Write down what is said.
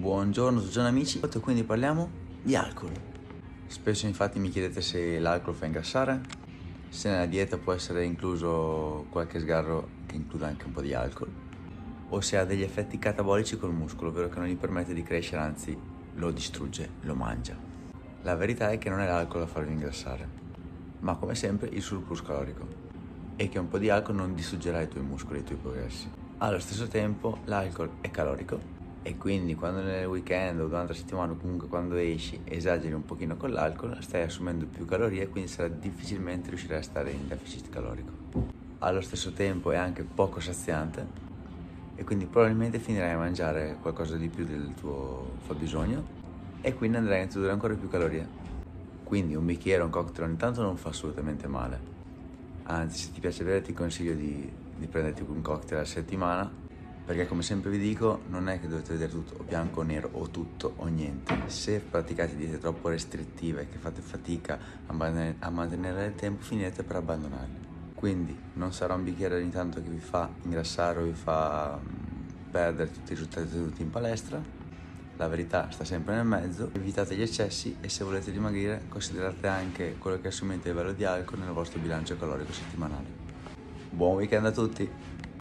Buongiorno, buongiorno amici, e quindi parliamo di alcol. Spesso infatti mi chiedete se l'alcol fa ingrassare, se nella dieta può essere incluso qualche sgarro che includa anche un po' di alcol, o se ha degli effetti catabolici col muscolo, ovvero che non gli permette di crescere, anzi lo distrugge, lo mangia. La verità è che non è l'alcol a farvi ingrassare, ma come sempre il surplus calorico, e che un po' di alcol non distruggerà i tuoi muscoli e i tuoi progressi. Allo stesso tempo l'alcol è calorico e quindi quando nel weekend o durante la settimana o comunque quando esci esageri un pochino con l'alcol stai assumendo più calorie e quindi sarà difficilmente riuscirai a stare in deficit calorico. Allo stesso tempo è anche poco saziante e quindi probabilmente finirai a mangiare qualcosa di più del tuo fabbisogno e quindi andrai a introdurre ancora più calorie. Quindi un bicchiere, un cocktail ogni tanto non fa assolutamente male. Anzi se ti piace bere ti consiglio di, di prenderti un cocktail a settimana perché come sempre vi dico non è che dovete vedere tutto o bianco o nero o tutto o niente se praticate diete troppo restrittive che fate fatica a, man- a mantenere il tempo finirete per abbandonarli quindi non sarà un bicchiere ogni tanto che vi fa ingrassare o vi fa mm, perdere tutti i risultati ottenuti in palestra la verità sta sempre nel mezzo, evitate gli eccessi e se volete dimagrire considerate anche quello che assumete a livello di alcol nel vostro bilancio calorico settimanale. Buon weekend a tutti!